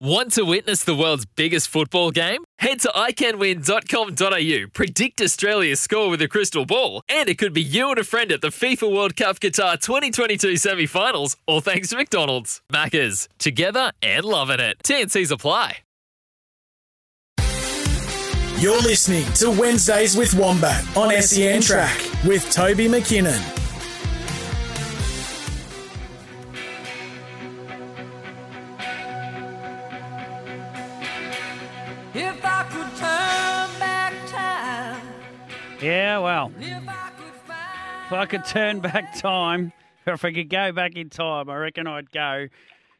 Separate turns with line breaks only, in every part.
Want to witness the world's biggest football game? Head to iCanWin.com.au, predict Australia's score with a crystal ball, and it could be you and a friend at the FIFA World Cup Qatar 2022 semi finals, all thanks to McDonald's. Maccas, together and loving it. TNC's apply.
You're listening to Wednesdays with Wombat on SEN Track with Toby McKinnon.
Yeah, well,
if I could find
if I could turn back time, or if I could go back in time, I reckon I'd go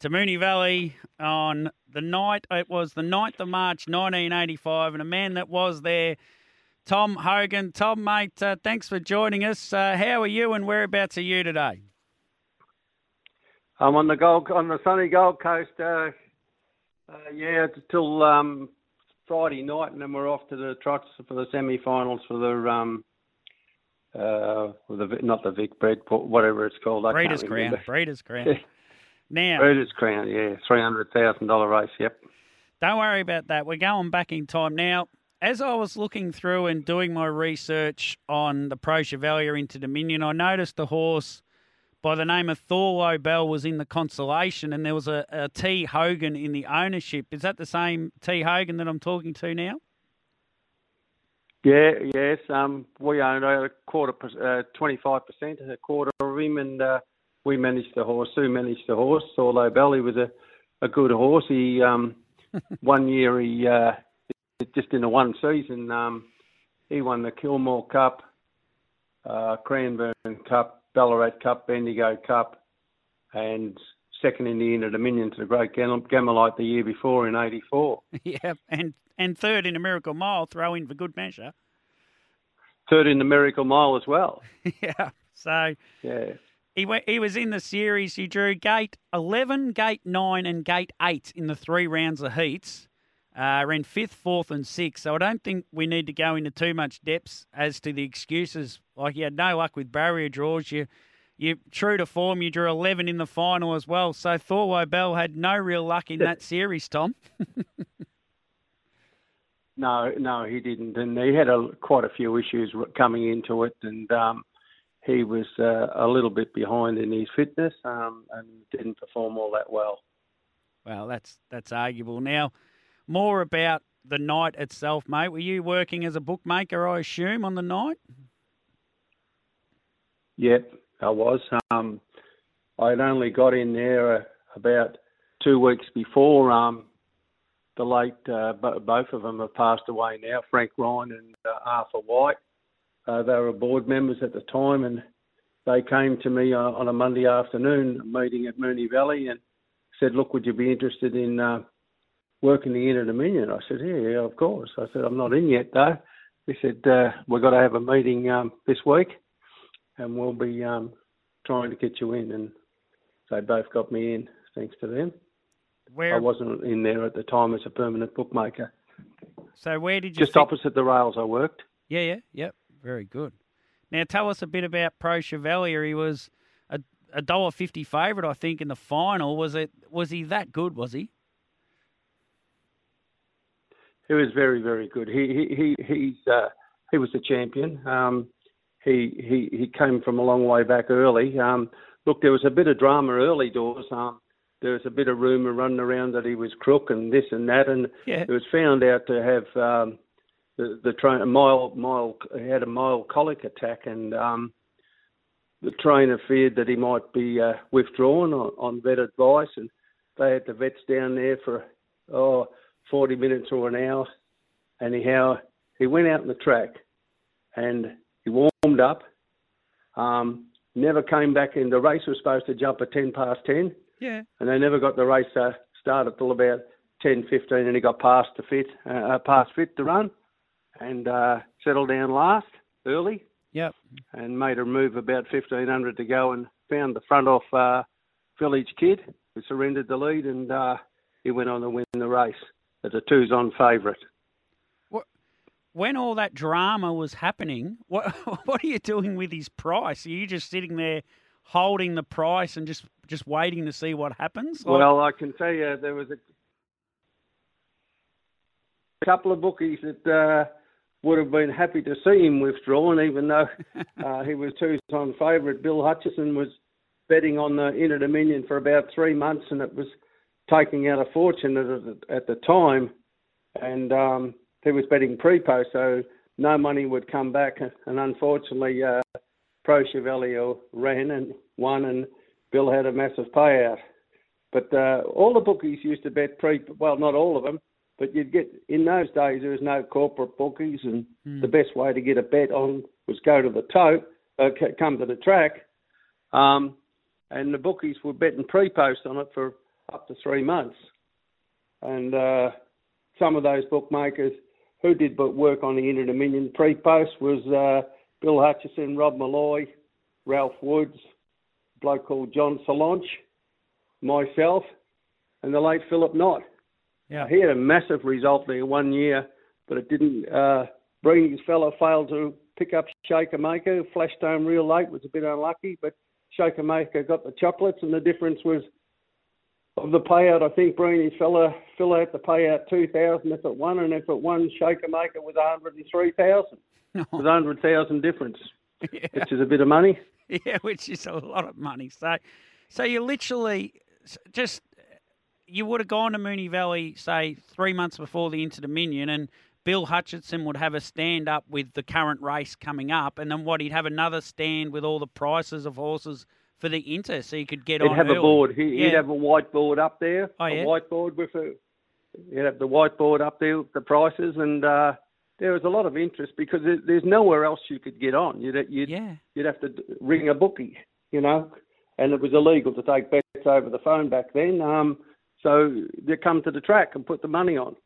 to Moonee Valley on the night, it was the 9th of March 1985, and a man that was there, Tom Hogan. Tom, mate, uh, thanks for joining us. Uh, how are you and whereabouts are you today?
I'm on the Gold on the sunny Gold Coast. Uh, uh, yeah, it's till um, Friday night, and then we're off to the trucks for the semi-finals for the um, uh, the not the Vic Bread, whatever it's called. I
Breeders' Crown. Breeders' Crown. Now,
Breeders' Crown. Yeah, three hundred thousand dollar race. Yep.
Don't worry about that. We're going back in time now. As I was looking through and doing my research on the Preux Chevalier Inter Dominion, I noticed the horse by the name of Thorlo Bell was in the consolation, and there was a, a T Hogan in the ownership. Is that the same T Hogan that I'm talking to now?
Yeah, yes. Um, we owned a quarter, twenty-five percent, a quarter of him, and uh, we managed the horse. Sue managed the horse. Although Belly was a, a good horse. He um, one year he uh, just in the one season um, he won the Kilmore Cup, uh, Cranbourne Cup, Ballarat Cup, Bendigo Cup, and second in the Inter Dominion to the Great Gam- Gammalite the year before in '84.
yeah, and and third in a Miracle Mile, throw in for good measure.
Third in the Miracle Mile as well.
yeah, so
Yeah.
He went, he was in the series. He drew gate 11, gate 9, and gate 8 in the three rounds of heats. Uh, ran fifth, fourth, and sixth. So I don't think we need to go into too much depths as to the excuses. Like you had no luck with barrier draws. You, you true to form. You drew 11 in the final as well. So Thorlo Bell had no real luck in that series, Tom.
No, no, he didn't, and he had a, quite a few issues coming into it, and um, he was uh, a little bit behind in his fitness um, and didn't perform all that well.
Well, that's that's arguable. Now, more about the night itself, mate. Were you working as a bookmaker, I assume, on the night?
Yep, I was. Um, I had only got in there uh, about two weeks before um, the late. Uh, bo- both of them have passed away now. Frank Ryan and uh, Arthur White. Uh, they were board members at the time, and they came to me uh, on a Monday afternoon meeting at Moonee Valley and said, "Look, would you be interested in uh, working the Inter Dominion?" I said, "Yeah, yeah, of course." I said, "I'm not in yet though." He said, uh, "We've got to have a meeting um, this week." and we'll be um, trying to get you in. And they both got me in, thanks to them.
Where
I wasn't in there at the time as a permanent bookmaker.
So where did you
Just opposite the rails, I worked.
Yeah, yeah, yep. Very good. Now tell us a bit about Preux Chevalier. He was a a dollar fifty favourite, I think, in the final. Was it? Was he that good? Was he?
He was very, very good. He he he he's uh, he was a champion. Um, he he he came from a long way back early. Um, look, there was a bit of drama early doors. Um, there was a bit of rumour running around that he was crook and this and that, and
Yeah.
it was found out to have um, the the train a mild mild he had a mild colic attack, and um, the trainer feared that he might be uh, withdrawn on, on vet advice, and they had the vets down there for oh 40 minutes or an hour. Anyhow, he went out on the track and he warmed up. Um, never came back in. The race was supposed to jump at 10 past 10,
Yeah.
and they never got the race uh, started till about 10, 15, and he got past the fit, uh, uh, past fit to run, and uh, settled down last early
Yep.
and made a move about 1500 to go and found the front off uh, Village Kid, who surrendered the lead, and uh, he went on to win the race as a twos on favourite.
When all that drama was happening, what what are you doing with his price? Are you just sitting there holding the price and just just waiting to see what happens? Like-
Well, I can tell you there was a a couple of bookies that uh, would have been happy to see him withdrawn, even though uh, he was two-time favourite. Bill Hutchison was betting on the Inter Dominion for about three months, and it was taking out a fortune at, the- at the time. And um, he was betting pre-post, so no money would come back. And unfortunately, uh, Preux Chevalier ran and won, and Bill had a massive payout. But uh, all the bookies used to bet pre. Well, not all of them, but you'd get in those days there was no corporate bookies, and the best way to get a bet on was go to the tote, uh, come to the track, um, and the bookies were betting pre-post on it for up to three months. And uh, some of those bookmakers who did but work on the Inter Dominion pre-post was uh, Bill Hutchison, Rob Malloy, Ralph Woods, a bloke called John Solange, myself, and the late Philip Knott.
Yeah.
He had a massive result there one year, but it didn't. Uh, Breeny's fella failed to pick up Shaker Maker. Flashed home real late, was a bit unlucky, but Shaker Maker got the chocolates, and the difference was of the payout. I think Breeny's fella fella had to pay out two thousand if it won, and if it won, Shaker Maker was one hundred and three thousand. It was hundred thousand difference, which is a bit of money.
Yeah, which is a lot of money. So, so you literally just you would have gone to Moonee Valley, say three months before the Inter Dominion, and Bill Hutchinson would have a stand up with the current race coming up, and then what he'd have another stand with all the prices of horses for the Inter, so you could get
He'd
on.
have a board. He,
Yeah.
He'd have a whiteboard up there.
Oh, yeah?
A whiteboard with a. He'd have the whiteboard up there with the prices, and uh, there was a lot of interest because there, there's nowhere else you could get on. You'd you'd
Yeah.
you'd have to ring a bookie, you know, and it was illegal to take bets over the phone back then. Um, so they come to the track and put the money on.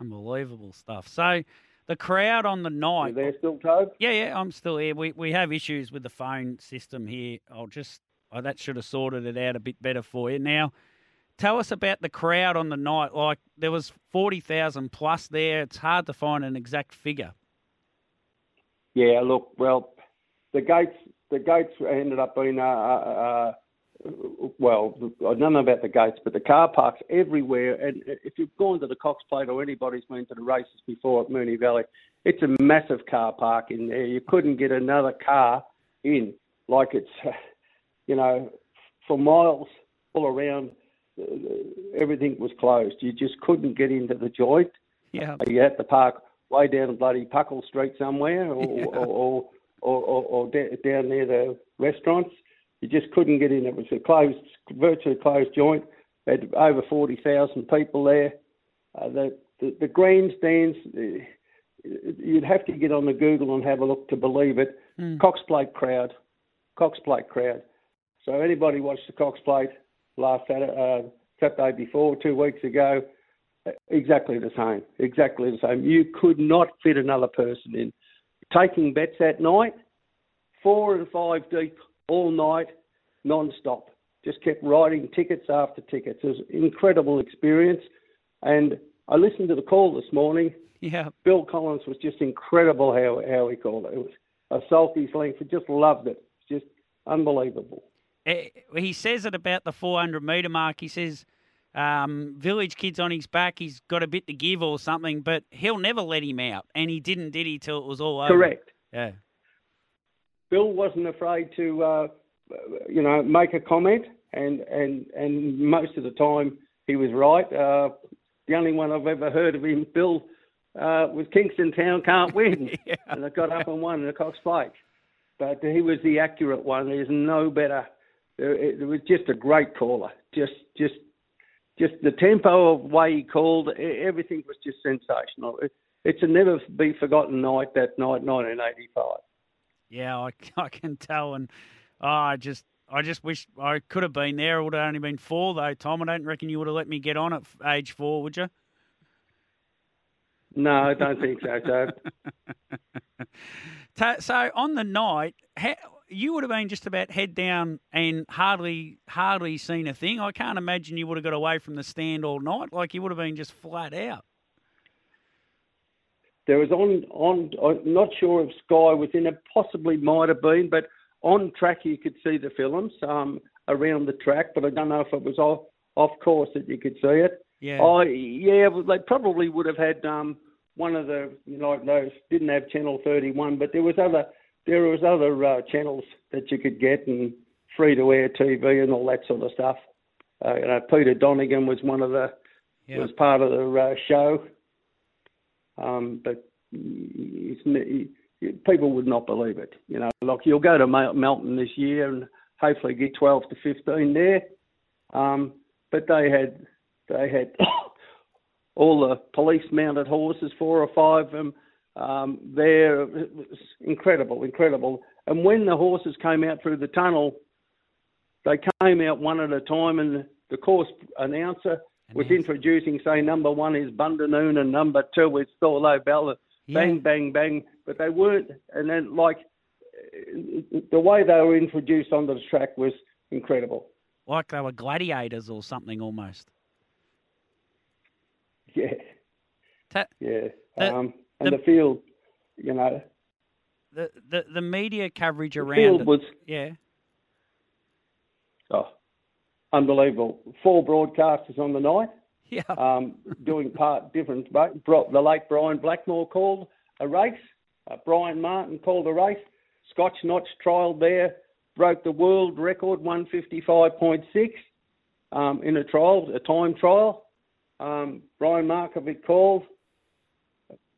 Unbelievable stuff. So the crowd on the night.
there still?
Yeah, yeah, I'm still here. We we have issues with the phone system here. I'll just oh, that should have sorted it out a bit better for you. Now, tell us about the crowd on the night. Like there was forty thousand plus there. It's hard to find an exact figure.
Yeah, look, well, the gates the gates ended up being uh, uh, uh, well, I don't know about the gates, but the car parks everywhere. And if you've gone to the Cox Plate or anybody's been to the races before at Moonee Valley, it's a massive car park in there. You couldn't get another car in. Like it's, you know, for miles all around, uh, everything was closed. You just couldn't get into the joint.
Yeah,
You had to park way down bloody Puckle Street somewhere, or or, or, or, or, or down near the restaurants. You just couldn't get in. It was a closed, virtually closed joint. Had over forty thousand people there. Uh, the, the the grandstands. Uh, you'd have to get on the Google and have a look to believe it. Cox Plate crowd, Cox Plate crowd. So anybody watched the Cox Plate last Saturday, uh, Saturday before, two weeks ago, exactly the same. Exactly the same. You could not fit another person in. Taking bets that night, four and five deep all night, non-stop. Just kept writing tickets after tickets. It was an incredible experience. And I listened to the call this morning.
yeah.
Bill Collins was just incredible how, how he called it. It was a salty's length. I just loved it. It's just unbelievable.
Eh, He says it about the 400 metre mark. He says um, Village Kid's on his back. He's got a bit to give or something, but he'll never let him out. And he didn't, did he, till it was all over?
Correct.
Yeah.
Bill wasn't afraid to, uh, you know, make a comment, and, and, and most of the time he was right. Uh, the only one I've ever heard of him, Bill, uh, was Kingston Town can't win,
Yeah.
and it got up and won in the Cox Plate. But he was the accurate one. There's no better. It, it was just a great caller. Just, just, just the tempo of way he called. Everything was just sensational. It, it's a never be forgotten night. That night, 1985.
Yeah, I, I can tell, and oh, I just I just wish I could have been there. It would have only been four though, Tom. I don't reckon you would have let me get on at age four, would you?
No, I don't think so.
Ta- So on the night, you would have been just about head down and hardly hardly seen a thing. I can't imagine you would have got away from the stand all night. Like you would have been just flat out.
There was on on. I'm not sure if Sky was in it. Possibly might have been, but on track you could see the films um, around the track. But I don't know if it was off off course that you could see it.
Yeah.
Oh, yeah, well, they probably would have had um, one of the, you know, those didn't have Channel 31, but there was other there was other uh, channels that you could get and free to air TV and all that sort of stuff. Uh, you know, Peter Donegan was one of the
Yeah.
was part of the uh, show, um, but people would not believe it. You know, like you'll go to Melton this year and hopefully get 12 to 15 there, um, but they had they had all the police mounted horses, four or five of them. Um, there, it was incredible, incredible. And when the horses came out through the tunnel, they came out one at a time, and the course announcer was introducing, say, number one is Bundanoon and number two is Thorlo Bell. Bang,
Yeah.
bang, bang. But they weren't, and then like the way they were introduced onto the track was incredible.
Like they were gladiators or something almost.
Yeah,
Ta-
yeah.
The-
um, and
the-
the, field, you know,
the, the, the media coverage
the
around
field
it.
was
yeah.
oh, unbelievable. Four broadcasters on the night.
Yeah.
um, doing part different. The late Brian Blackmore called a race. Uh, Brian Martin called a race. Scotch Notch trialled there, broke the world record 155.6 um, in a trial, a time trial. Um, Brian Markovic called.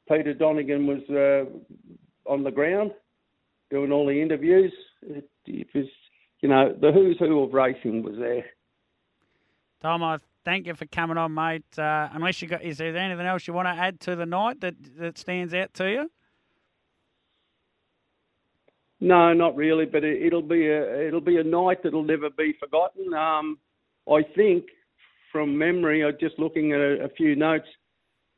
Peter Donegan was uh, on the ground doing all the interviews. It, it was, you know, the who's who of racing was there.
Tom, I thank you for coming on, mate. Uh, unless you got, is there anything else you want to add to the night that, that stands out to you?
No, not really. But it, it'll be a it'll be a night that'll never be forgotten. Um, I think from memory, I'm just looking at a, a few notes.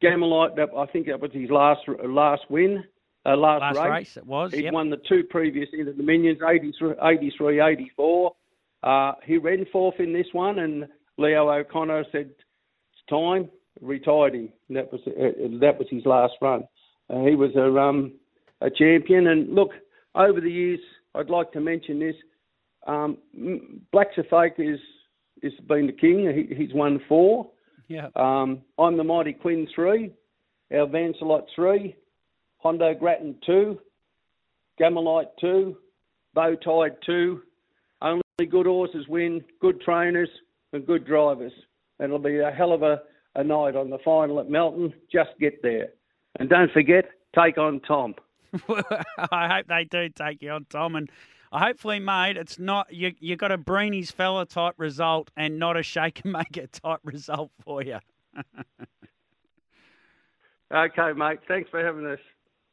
Gammalite, that I think that was his last last win, uh, last,
Last
race.
race, it was.
He'd
Yep.
won the two previous Inter Dominions, 83, 83 84. Uh, he ran fourth in this one, and Leo O'Connor said, "It's time." Retired him. That was uh, that was his last run. Uh, he was a um, a champion, and look over the years. I'd like to mention this. Um, Blacks A Fake is is been the king. He, he's won four.
Yeah.
Um, I'm the Mighty Quinn three, our Vancelot three, Hondo Grattan two, Gammalite two, Bowtide two. Only good horses win, good trainers and good drivers. And it'll be a hell of a, a night on the final at Melton. Just get there. And don't forget, take on Tom.
I hope they do take you on, Tom, and hopefully, mate, it's not you. You got a Breeny's fella type result and not a shake and make it type result for you.
Okay, mate. Thanks for having us.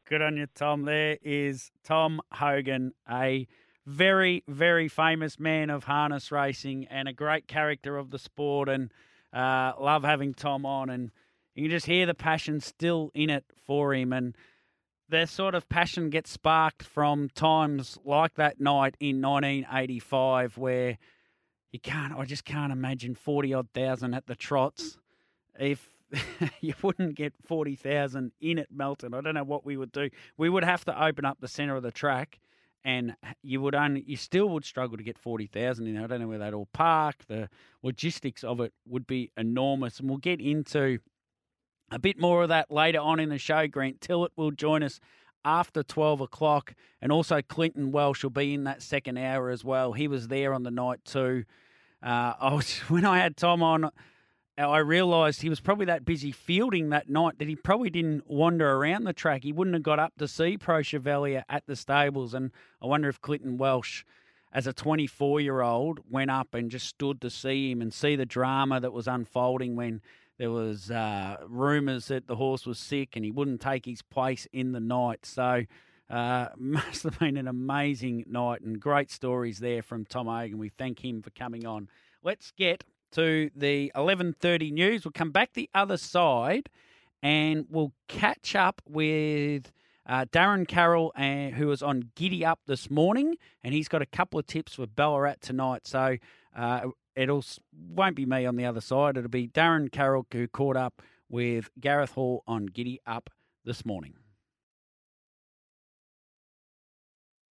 Good on you, Tom. There is Tom Hogan, a very, very famous man of harness racing and a great character of the sport. And uh, love having Tom on. And you can just hear the passion still in it for him. And the sort of passion gets sparked from times like that night in 1985 where you can't, I just can't imagine 40 odd thousand at the trots. If you wouldn't get 40,000 in at Melton, I don't know what we would do. We would have to open up the centre of the track and you would only, you still would struggle to get 40,000 in there. I don't know where they'd all park. The logistics of it would be enormous. And we'll get into a bit more of that later on in the show. Grant Tillett will join us after 12 o'clock. And also Clinton Welsh will be in that second hour as well. He was there on the night too. Uh, I was, when I had Tom on, I realised he was probably that busy fielding that night that he probably didn't wander around the track. He wouldn't have got up to see Preux Chevalier at the stables. And I wonder if Clinton Welsh, as a 24 year old, went up and just stood to see him and see the drama that was unfolding when there was uh, rumours that the horse was sick and he wouldn't take his place in the night. So uh, must have been an amazing night and great stories there from Tom Hogan. We thank him for coming on. Let's get to the 11:30 news. We'll come back the other side, and we'll catch up with uh, Darren Carroll, uh, who was on Giddy Up this morning, and he's got a couple of tips for Ballarat tonight. So uh, it'll won't be me on the other side. It'll be Darren Carroll who caught up with Gareth Hall on Giddy Up this morning.